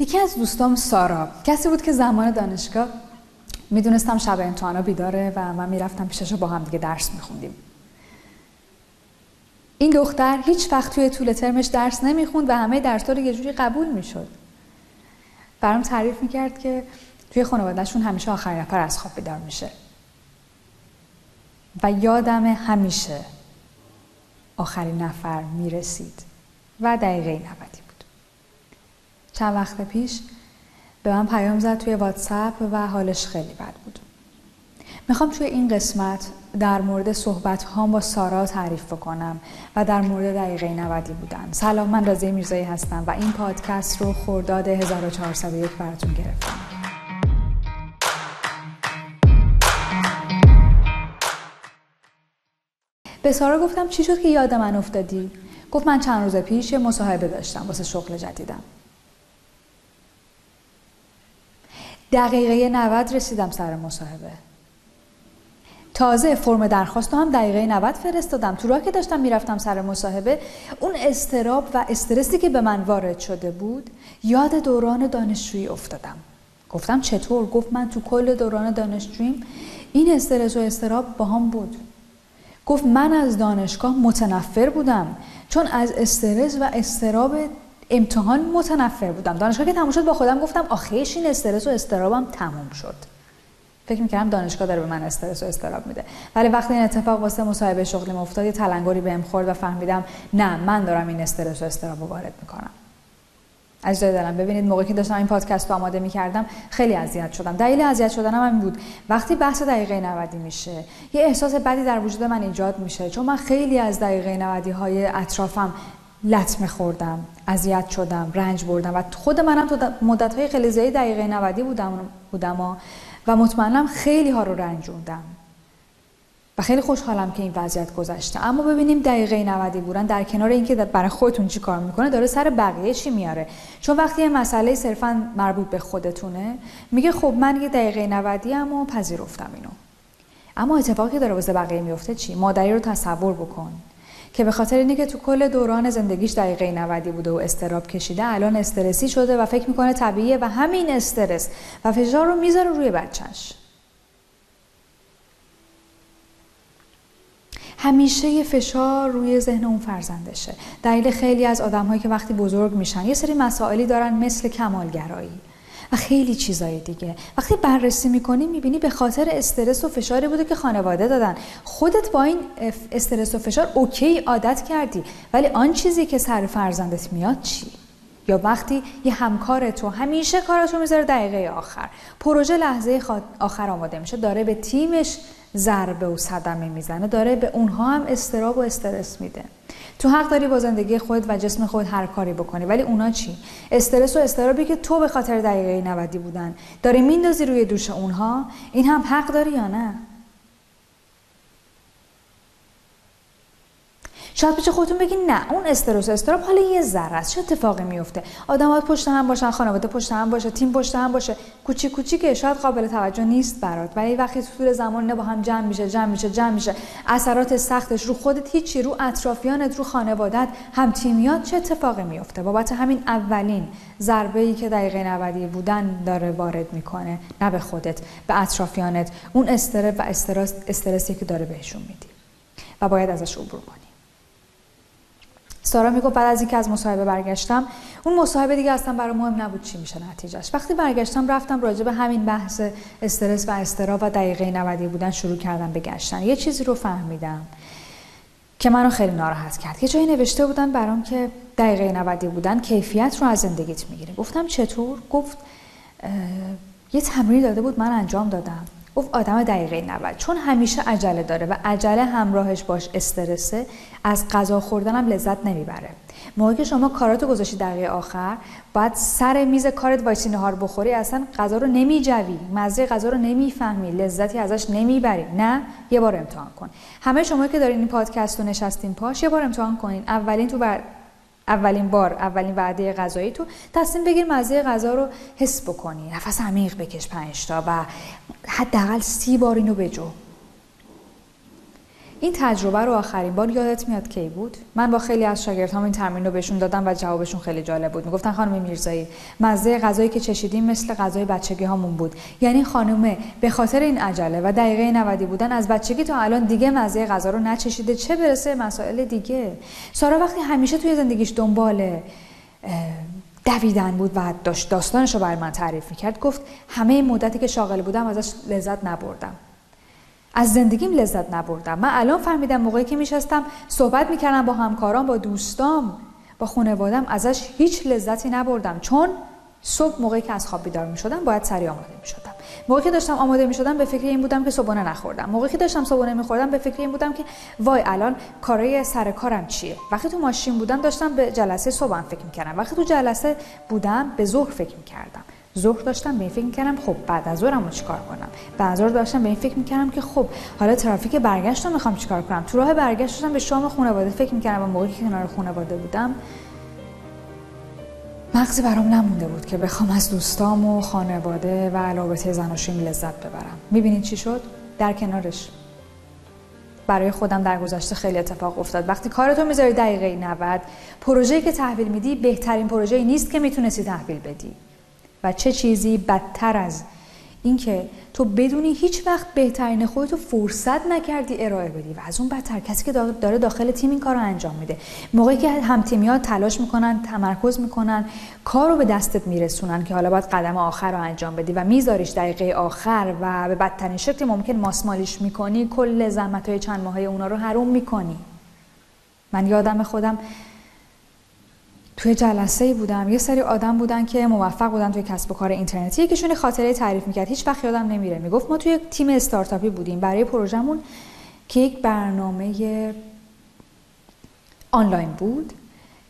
یکی از دوستام سارا. کسی بود که زمان دانشگاه می‌دونستم شب امتحانا بیداره و من می‌رفتم پیشش با هم دیگه درس میخوندیم. این دختر هیچ وقت توی طول ترمش درس نمی‌خوند و همه درس رو یه جوری قبول می‌شد. برام تعریف می‌کرد که توی خانوادهشون همیشه آخرین نفر از خواب بیدار میشه. و یادم همیشه آخرین نفر می‌رسید و دقیقه بود چند وقت پیش به من پیام زد توی واتساپ و حالش خیلی بد بود. می‌خوام توی این قسمت در مورد صحبت هام با سارا تعریف بکنم و در مورد دقیقه 90 بودن. سلام من رازی میرزایی هستم و این پادکست رو خرداد 1401 براتون گرفتم. به سارا گفتم چی شد که یاد من افتادی؟ گفت من چند روز پیش یه مصاحبه داشتم واسه شغل جدیدم. دقیقه 90 رسیدم سر مصاحبه. تازه فرم درخواست هم دقیقه 90 فرستادم. تو راه که داشتم می‌رفتم سر مصاحبه اون استراب و استرسی که به من وارد شده بود یاد دوران دانشجویی افتادم. گفتم چطور؟ گفت من تو کل دوران دانشجوییم این استرس و استراب با هم بود. گفت من از دانشگاه متنفر بودم چون از استرس و استراب امتحان متنفر بودم. دانشگاه که تموم شد با خودم گفتم آخیش این استرس و استرابم تموم شد. فکر می‌کردم دانشگاه داره به من استرس و استراب میده. ولی وقتی این اتفاق واسه مصاحبه شغلی افتاد یه تلنگری بهم خورد و فهمیدم نه من دارم این استرس و استراب رو وارد می‌کنم. از دارم ببینید موقعی که داشتم این پادکست رو آماده می‌کردم خیلی اذیت شدم. دلیل اذیت شدنم هم بود. وقتی بحث دقیقه 90 میشه یه احساس بدی در وجود من ایجاد میشه. چون من خیلی از دقیقه 90 های اطرافم لطمه خوردم اذیت شدم رنج بردم و خود منم تو مدت های خیلی زیادی دقیقه 90 بودم بودم و مطمئنم خیلی ها رو رنجوندم. و خیلی خوشحالم که این وضعیت گذشته. اما ببینیم دقیقه 90 بودن در کنار اینکه برای خودتون چی کار می‌کنه داره سر بقیه چی میاره. چون وقتی یه مسئله صرفا مربوط به خودتونه میگه خب من یه دقیقه 90 و پذیرفتم اینو. اما اتفاقی داره واسه بقیه میفته چی؟ مادری رو تصور بکن. که به خاطر اینه که تو کل دوران زندگیش دقیقه 90 بوده و استراب کشیده الان استرسی شده و فکر می‌کنه طبیعیه و همین استرس و فشار رو می‌ذاره روی بچهش. همیشه یه فشار روی ذهن اون فرزندشه. دلیل خیلی از آدمهایی که وقتی بزرگ میشن یه سری مسائلی دارن مثل کمالگرایی. و خیلی چیزای دیگه. وقتی بررسی می‌کنی می‌بینی به خاطر استرس و فشاری بوده که خانواده دادن. خودت با این استرس و فشار اوکی عادت کردی ولی آن چیزی که سر فرزندت میاد چی؟ یا وقتی یه همکار تو همیشه کاراتو می‌ذاره دقیقه آخر. پروژه لحظه آخر آماده میشه. داره به تیمش ضربه و صدمه می‌زنه. داره به اونها هم استراب و استرس میده. تو حق داری با زندگی خود و جسم خود هر کاری بکنی. ولی اونا چی؟ استرس و استرابی که تو به خاطر دقیقه 90 بودن. داری میندازی روی دوش اونها. این هم حق داری یا نه؟ شاید پیش خودتون بگین نه اون استرس استراب حالا یه ذره است. چه اتفاقی میفته آدمات پشت هم باشن خانواده پشت هم باشه تیم پشت هم باشه. کوچیک کوچیکه شاید قابل توجه نیست برات. ولی وقتی طول زمان نه با هم جمع میشه جمع میشه جمع میشه اثرات سختش رو خودت هیچی رو اطرافیانت رو خانوادت هم تیمیات چه اتفاقی میفته بابت همین اولین ضربه ای که دقیقه 90 بودن داره وارد می‌کنه نه به خودت به اطرافیانت. اون استرس و استرس استرسی که داره بهشون میدی. و باید ازش عبور کنی. سارا می‌گفت بعد از اینکه از مصاحبه برگشتم اون مصاحبه دیگه اصلا برای مهم نبود چی میشه نتیجهش. وقتی برگشتم رفتم راجع به همین بحث استرس و استراب و دقیقه 90 بودن شروع کردم به گشتن. یه چیزی رو فهمیدم که منو خیلی ناراحت کرد. یه جایی نوشته بودن برام که دقیقه 90 بودن کیفیت رو از زندگیت می‌گیره. گفتم چطور؟ گفت یه تمرین داده بود من انجام دادم. گفت آدم دقیقه 90 چون همیشه عجله داره و عجله همراهش باش استرسه از غذا خوردن هم لذت نمی‌بره. موقعی که شما کاراتو گذاشتی دقیقه آخر باید سر میز کارت وایسی نهار بخوری اصلا غذا رو نمیجوی. مزه غذا رو نمی‌فهمی. لذتی ازش نمی‌بری. نه یه بار امتحان کن. همه شما که دارین این پادکست رو نشستین پاش یه بار امتحان کنین. اولین تو بر اولین بار اولین وعده غذایی تو. تصمیم بگیر مزه غذا رو حس بکنی. نفس عمیق بکش پنج تا و حداقل سی بار اینو بجو. این تجربه رو آخرین بار یادت میاد کی بود؟ من با خیلی از شاگردهام این تمرین رو بهشون دادم و جوابشون خیلی جالب بود. می‌گفتن خانم میرزایی مزه غذایی که چشیدیم مثل غذای بچگی هامون بود. یعنی خانومه به خاطر این عجله و دقیقه 90 بودن از بچگی تا الان دیگه مزه غذا رو نچشیده. چه برسه مسائل دیگه؟ سارا وقتی همیشه توی زندگیش دنبال دویدن بود و داشت داستانش رو برای من تعریف می‌کرد گفت همه این مدتی که شاغل بودم ازش لذت نبردم. از زندگیم لذت نبردم. من الان فهمیدم موقعی که میشستم صحبت می‌کردم با همکاران با دوستام با خانوادم ازش هیچ لذتی نبردم. چون صبح موقعی که از خواب بیدار می‌شدم باید سریع آماده می‌شدم. موقعی که داشتم آماده می‌شدم به فکر این بودم که صبحانه نخوردم. موقعی که داشتم صبحانه میخوردم به فکر این بودم که وای الان کارای سر کارم چیه؟ وقتی تو ماشین بودم داشتم به جلسه صبحم فکر می‌کردم. وقتی تو جلسه بودم به ظهر فکر می‌کردم. ظهر داشتم به این فکر می‌کردم خب بعد از ظهرم چیکار کنم؟ بعد از ظهر داشتم به این فکر می‌کردم که خب حالا ترافیک برگشت رو می‌خوام چیکار کنم؟ تو راه برگشت داشتم به شام خانواده فکر می‌کردم و موقعی که کنار خانواده بودم مغزی برام نمونده بود که بخوام از دوستام و خانواده و علاوه زناشویم لذت ببرم. می‌بینید چی شد؟ در کنارش. برای خودم در گذشته خیلی اتفاق افتاد. وقتی کارتو می‌ذاری دقیقه 90 پروژه‌ای که تحویل میدی بهترین پروژه‌ای نیست که می‌تونستی تحویل بدی. و چه چیزی بدتر از اینکه تو بدونی هیچ وقت بهترین خودتو فرصت نکردی ارائه بدی و از اون بدتر. کسی که داره داخل تیم این کار رو انجام میده. موقعی که هم ها تلاش می‌کنن تمرکز می‌کنن کار رو به دستت میرسونن که حالا باید قدم آخر رو انجام بدی و میذاریش دقیقه آخر و به بدترین شکل ممکن ماسمالیش می‌کنی کل زحمت های چند ماهه اونا رو حروم می‌کنی. من یادم خودم توی جلسه بودم. یه سری آدم بودن که موفق بودن توی کسب و کار اینترنتی. یکیشون خاطره تعریف می‌کرد. هیچ وقت یادم نمیره. می‌گفت ما توی تیم استارتاپی بودیم. برای پروژمون که یک برنامه آنلاین بود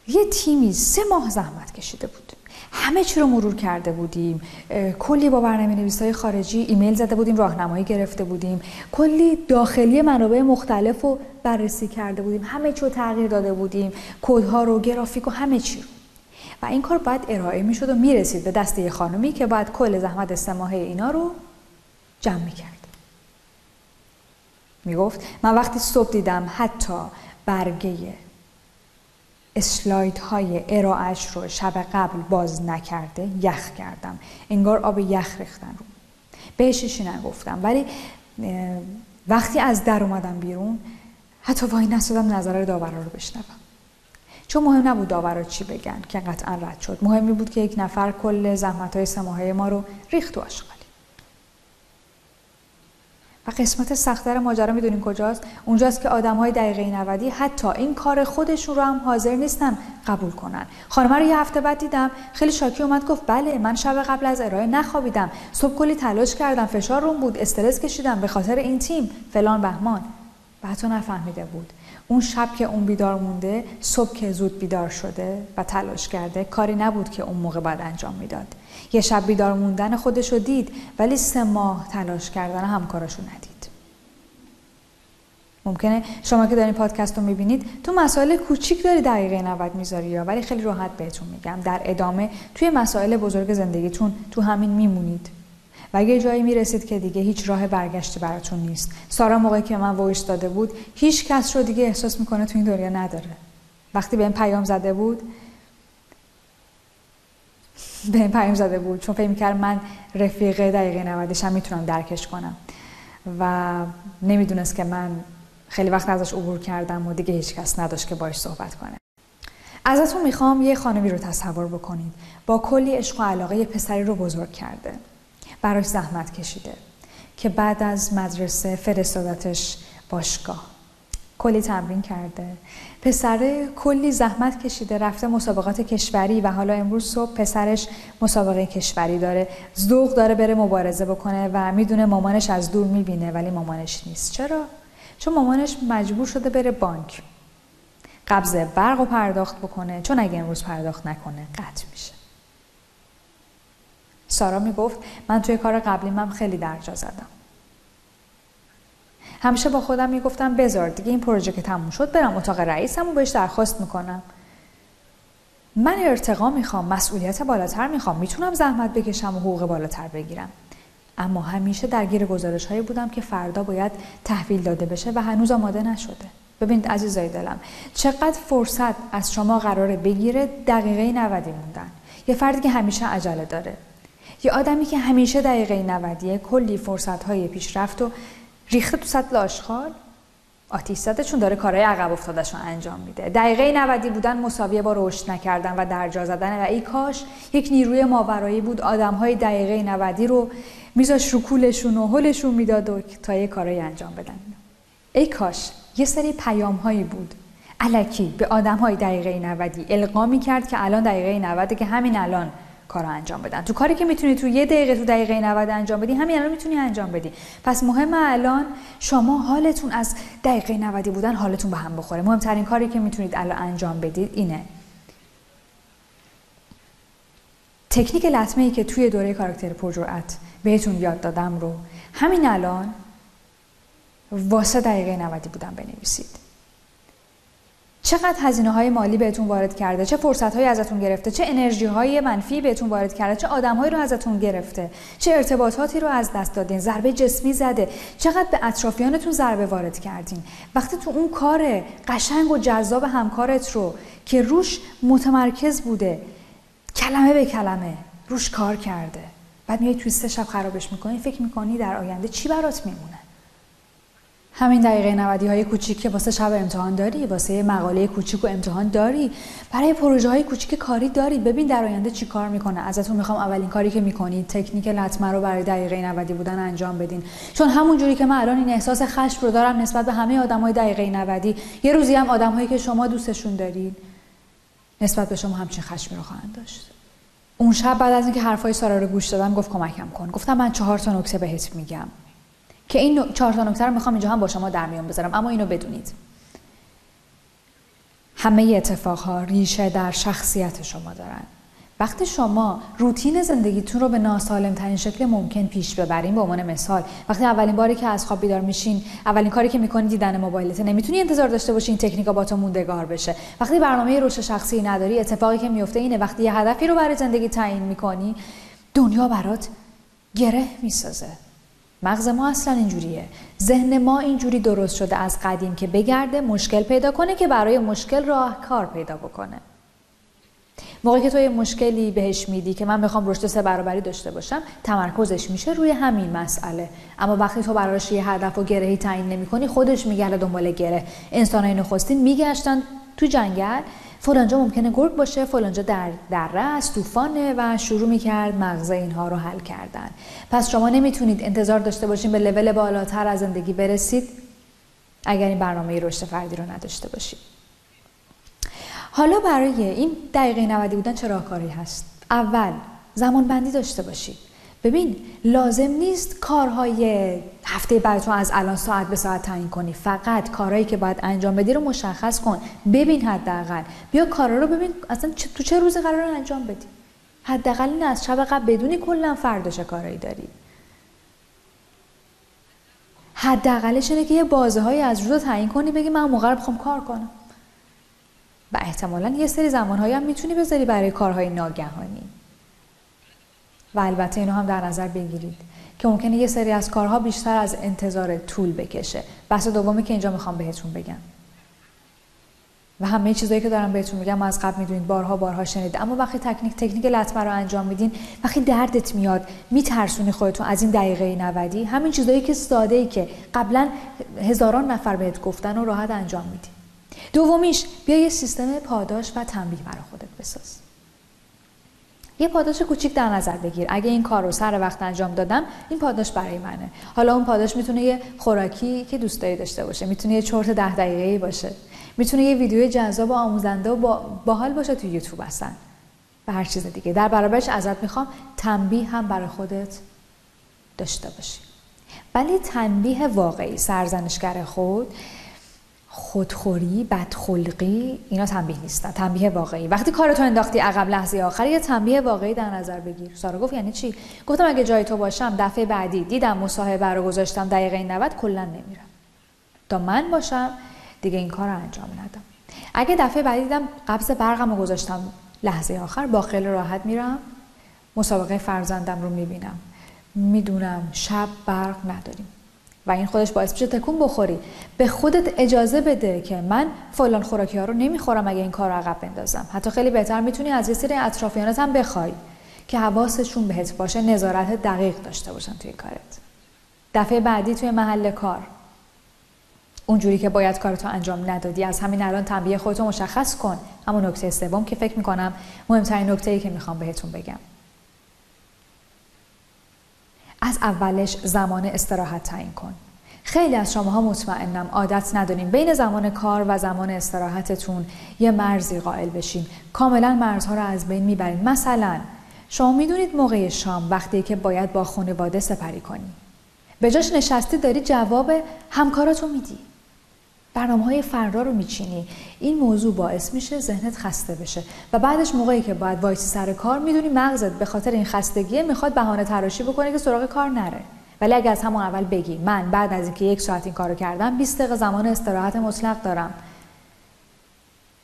یه تیمی سه ماه زحمت کشیده بود. همه چی رو مرور کرده بودیم. کلی با برنامه نویس های خارجی ایمیل زده بودیم راهنمایی گرفته بودیم. کلی داخلی منابع مختلف رو بررسی کرده بودیم. همه چی رو تغییر داده بودیم. کدها رو گرافیک و همه چی و این کار باید ارائه می‌شد و می‌رسید به دست یه خانمی که باید کل زحمت سه اینا رو جمع می‌کرد. می‌گفت من وقتی صبح دیدم حتی برگه اسلاید های ارائهش رو شب قبل باز نکرده یخ کردم. انگار آب یخ ریختن رو. بهششی نگفتم؟ ولی وقتی از در اومدم بیرون حتی وای نستادم نظر داورا رو بشنوم. چون مهم نبود داورا چی بگن که قطعا رد شد. مهمی بود که یک نفر کل زحمت های سه ما رو ریخت و قسمت سختتر ماجرا می‌دونین کجاست. اونجاست که آدم های دقیقه 90 حتی این کار خودشون رو هم حاضر نیستن قبول کنن. خانم رو یه هفته بعد دیدم خیلی شاکی اومد گفت بله من شب قبل از ارائه نخوابیدم. صبح کلی تلاش کردم فشار روم بود استرس کشیدم به خاطر این تیم فلان بهمان. و حتی نفهمیده بود. اون شب که اون بیدار مونده صبح که زود بیدار شده و تلاش کرده کاری نبود که اون موقع باید انجام می‌داد. یه شب بیدار موندن خودشو دید ولی سه ماه تلاش کردن همکاراشو ندید. ممکنه شما که دارین پادکست رو می‌بینید تو مسائل کوچیک داری دقیقه 90 می‌ذاری یا ولی خیلی راحت بهتون میگم. در ادامه توی مسائل بزرگ زندگیتون تو همین میمونید. و اگه جایی می‌رسید که دیگه هیچ راه برگشتی براتون نیست. سارا موقعی که من voice داده بود هیچ کس رو دیگه احساس می‌کنه تو این دنیا نداره. وقتی به این پیام زده بود به این پیام زده بود چون فکر می‌کرد من رفیق دقیقه 90 هم می‌تونم درکش کنم. و نمی‌دونست که من خیلی وقت ازش عبور کردم و دیگه هیچ کس نداشت که باش صحبت کنه. ازتون می‌خوام یه خانمی رو تصور بکنید. با کلی عشق و علاقه یه پسری رو بزرگ کرده. براش زحمت کشیده که بعد از مدرسه فرستادتش باشگاه. کلی تمرین کرده. پسره کلی زحمت کشیده رفته مسابقات کشوری و حالا امروز صبح پسرش مسابقه کشوری داره. ذوق داره بره مبارزه بکنه و می‌دونه مامانش از دور می‌بینه ولی مامانش نیست. چرا؟ چون مامانش مجبور شده بره بانک. قبض برق و پرداخت بکنه چون اگه امروز پرداخت نکنه قطع میشه. سارا می‌گفت من توی کار قبلی من خیلی درجا زدم. همیشه با خودم می‌گفتم بذار دیگه این پروژه که تموم شد برم اتاق رئیسم و بهش درخواست می‌کنم. من ارتقا می‌خوام مسئولیت بالاتر می‌خوام می‌تونم زحمت بکشم و حقوق بالاتر بگیرم. اما همیشه درگیر گزارش هایی بودم که فردا باید تحویل داده بشه و هنوز آماده نشده. ببینید عزیزای دلم چقدر فرصت از شما قراره بگیره دقیقه 90 موندن. یه فردی که همیشه عجله داره. یه آدمی که همیشه دقیقه 90 کلی فرصت های پیشرفت و ریخته تو سطل آشغال آتیش چون داره کارهای عقب افتادش رو انجام میده. دقیقه 90 بودن مساویه با رشد نکردن و درجا زدن و ای کاش یک نیروی ماورایی بود آدم های دقیقه 90 رو میذاش رو کولشون و هلشون می‌داد و تا یه کارهای انجام بدن. ای کاش یه سری پیام هایی بود. علکی به آدم های دقیقه 90 القا می‌کرد که الان دقیقه 90 که همین الان کار انجام بدن. تو کاری که می‌تونی تو یه دقیقه تو دقیقه 90 انجام بدی همین الان می‌تونی انجام بدی. پس مهم الان شما حالتون از دقیقه 90 بودن حالتون به هم بخوره. مهمترین کاری که می‌تونید الان انجام بدید اینه. تکنیک لطمه ای که توی دوره کاراکتر پرجرأت بهتون یاد دادم رو همین الان واسه دقیقه 90 بودن بنویسید. چقدر هزینه های مالی بهتون وارد کرده؟ چه فرصت هایی ازتون گرفته؟ چه انرژی های منفی بهتون وارد کرده؟ چه آدم هایی رو ازتون گرفته؟ چه ارتباطاتی رو از دست دادین؟ ضربه جسمی زده. چقدر به اطرافیانتون ضربه وارد کردین؟ وقتی تو اون کار قشنگ و جذاب همکارت رو که روش متمرکز بوده کلمه به کلمه روش کار کرده بعد میای توی سه شب خرابش می‌کنی فکر می‌کنی در آینده چی برات میمونه؟ همین دقیقه 90 های کوچیک که واسه شب امتحان داری واسه مقاله کوچیک و امتحان داری. برای پروژه های کوچیک کاری داری. ببین در آینده چی کار می‌کنه. ازتون می‌خوام اولین کاری که می‌کنید تکنیک لطمه رو برای دقیقه 90 بودن انجام بدین. چون همون جوری که من الان این احساس خشم رو دارم نسبت به همه آدمای دقیقه 90 یه روزی هم آدمهایی که شما دوستشون دارید نسبت به شما همچین خشمی رو خواهند داشت. اون شب بعد از اینکه حرفای سارا رو گوش دادم گفت کمکم کن. گفتم من چهار تا نکته بهت میگم. که این چهار تا نکته رو می‌خوام اینجا هم با شما در میان بذارم اما اینو بدونید. همه اتفاقها ریشه در شخصیت شما دارن. وقتی شما روتین زندگیتون رو به ناسالم ترین شکل ممکن پیش ببرین به عنوان مثال وقتی اولین باری که از خواب بیدار میشین اولین کاری که می‌کنی دیدن موبایلت نمی‌تونی انتظار داشته باشی این تکنیکا با تو موندگار بشه. وقتی برنامه رشد شخصی نداری اتفاقی که میفته اینه وقتی یه هدفی رو برای زندگی تعیین می‌کنی دنیا برات گره می‌سازه. مغز ما اصلا اینجوریه. ذهن ما اینجوری درست شده از قدیم که بگرده مشکل پیدا کنه که برای مشکل راه کار پیدا بکنه. موقعی که تو یه مشکلی بهش میدی که من می‌خوام رشد سه برابری داشته باشم تمرکزش میشه روی همین مسئله. اما وقتی تو براش یه هدف و گرهی تعیین نمی‌کنی خودش میگرده دنبال گره. انسانای نخستین میگشتن تو جنگل فلانجا ممکنه گرگ باشه فلانجا در دره است طوفانه و شروع می‌کرد مغز اینها رو حل کردن. پس شما نمی‌تونید انتظار داشته باشین به لول بالاتر از زندگی برسید اگر این برنامه رشد فردی رو نداشته باشید. حالا برای این دقیقه 90 بودن چه راهکاری هست؟ اول زمان بندی داشته باشید. ببین لازم نیست کارهای هفته بعد تو از الان ساعت به ساعت تعیین کنی. فقط کارهایی که باید انجام بدی رو مشخص کن. ببین حداقل. بیا کارا رو ببین اصلا تو چه روزی قرار انجام بدی؟ حداقل این از شب قبل بدونی کلا فرداش کارایی داری. حداقلش اینه که یه بازه های از روز تعیین کنی بگی من موقع رو بخوام کار کنم. و احتمالا یه سری زمانهایی هم می‌تونی بذاری برای کارهای ناگهانی. و البته اینو هم در نظر بگیرید که ممکنه یه سری از کارها بیشتر از انتظار طول بکشه. بحث دومی که اینجا می‌خوام بهتون بگم. و همه چیزایی که دارم بهتون میگم از قبل می‌دونید بارها بارها شنید اما وقتی تکنیک تکنیک لطمه رو انجام میدین وقتی دردت میاد میترسونی خودتون از این دقیقه 90 همین چیزایی که ساده ای که قبلا هزاران نفر بهت گفتن و راحت انجام میدی. دومیش بیا یه سیستم پاداش و تنبیه برای خودت بساز. یه پاداش کوچیک در نظر بگیر. اگه این کار رو سر وقت انجام دادم این پاداش برای منه. حالا اون پاداش می‌تونه یه خوراکی که دوست داری داشته باشه می‌تونه یه چرت ده دقیقه‌ای باشه می‌تونه یه ویدیو جذاب و آموزنده و باحال باشه تو یوتیوب هستن و هر چیز دیگه. در برابرش ازت می‌خوام تنبیه هم برای خودت داشته باشی. ولی تنبیه واقعی سرزنشگر خود خودخوری بدخلقی اینا تنبیه نیستن تنبیه واقعی. وقتی کارتو انداختی عقب لحظه آخر یه تنبیه واقعی در نظر بگیر. سارا گفت یعنی چی؟ گفتم اگه جای تو باشم دفعه بعدی دیدم مصاحبه رو گذاشتم دقیقه 90 کلا نمیرم. تا من باشم دیگه این کار رو انجام ندم. اگه دفعه بعدی دیدم قبض برقم رو گذاشتم لحظه آخر با خیلی راحت میرم مسابقه فرزندم رو می‌بینم. می‌دونم شب برق نداریم. و این خودش باعث میشه تکون بخوری. به خودت اجازه بده که من فلان خوراکی ها رو نمی‌خورم اگه این کار رو عقب بندازم. حتی خیلی بهتر می‌تونی از یه سری اطرافیانت هم بخوای که حواسشون بهت باشه نظارت دقیق داشته باشن توی کارت. دفعه بعدی توی محل کار. اونجوری که باید کارتو انجام ندادی. از همین الان تنبیه خودتو مشخص کن. اما نکته سوم که فکر می‌کنم مهمترین نکته ای که می‌خوام بهتون بگم. از اولش زمان استراحت تعیین کن. خیلی از شماها مطمئنم عادت نداریم بین زمان کار و زمان استراحتتون یه مرزی قائل بشین. کاملا مرزها رو از بین می‌برین. مثلا شما می‌دونید موقع شام وقتی که باید با خانواده سپری کنی. به جاش نشستی داری جواب همکاراتو میدی. برنامه های فردا رو میچینی. این موضوع باعث میشه ذهنت خسته بشه. و بعدش موقعی که باید وایسی سر کار می‌دونی مغزت به خاطر این خستگی می‌خواد بهانه تراشی بکنه که سراغ کار نره. ولی اگه از همون اول بگی من بعد از اینکه یک ساعت این کارو کردم 20 دقیقه زمان استراحت مطلق دارم.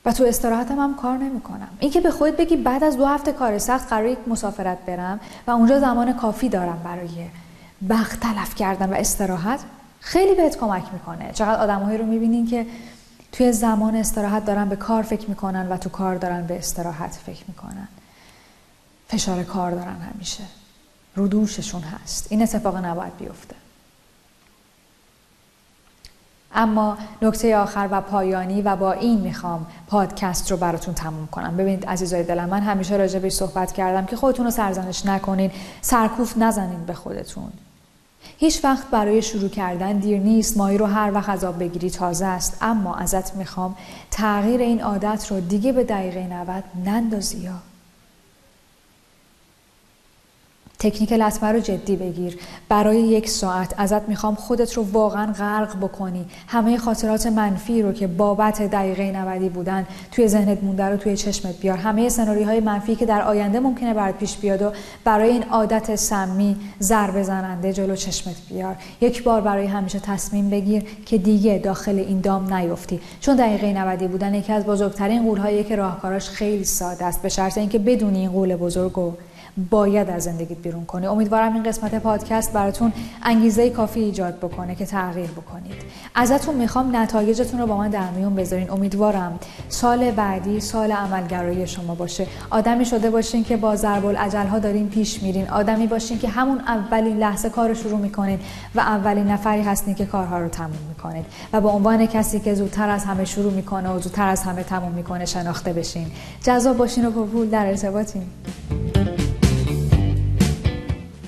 و تو استراحتم هم کار نمی‌کنم. این که به خودت بگی بعد از دو هفته کار سخت قرار یک مسافرت برم و اونجا زمان کافی دارم برای وقت تلف کردن و استراحت خیلی بهت کمک می‌کنه. چقدر آدمهایی رو می‌بینین که توی زمان استراحت دارن به کار فکر می‌کنن و تو کار دارن به استراحت فکر می‌کنن. فشار کار دارن همیشه. رودوششون هست. این اتفاق نباید بیفته. اما نکته آخر و پایانی و با این می‌خوام پادکست رو براتون تموم کنم. ببینید عزیزای دلم من همیشه راجع بهش صحبت کردم که خودتون رو سرزنش نکنین سرکوف نزنین به خودتون. هیچ وقت برای شروع کردن دیر نیست. ماهی رو هر وقت از آب بگیری تازه است. اما ازت می‌خوام تغییر این عادت رو دیگه به دقیقه 90 نندازی یا. تکنیک لطمه رو جدی بگیر. برای یک ساعت ازت می‌خوام خودت رو واقعا غرق بکنی. همه خاطرات منفی رو که بابت دقیقه 90 بودن توی ذهنت مونده رو توی چشمت بیار. همه سناریوهای منفی که در آینده ممکنه برات پیش بیاد و برای این عادت سمی ضربه زننده جلو چشمت بیار. یک بار برای همیشه تصمیم بگیر که دیگه داخل این دام نیفتی. چون دقیقه 90 بودن یکی از بزرگترین قولهایی که راهکاراش خیلی ساده است. به شرط اینکه بدونی این قول بزرگو. باید از زندگیت بیرون کنی. امیدوارم این قسمت پادکست براتون انگیزه کافی ایجاد بکنه که تغییر بکنید. ازتون می‌خوام نتایجتون رو با من در میون بذارین. امیدوارم سال بعدی سال عملگرایی شما باشه. آدمی شده باشین که با ضرب العجل ها دارین پیش میرین. آدمی باشین که همون اولین لحظه کار رو شروع می‌کنین و اولین نفری هستین که کارها رو تموم می‌کنید. و به عنوان کسی که زودتر از همه شروع می‌کنه و زودتر از همه تموم می‌کنه شناخته بشین. جذاب باشین و پرپول در ارتباطین.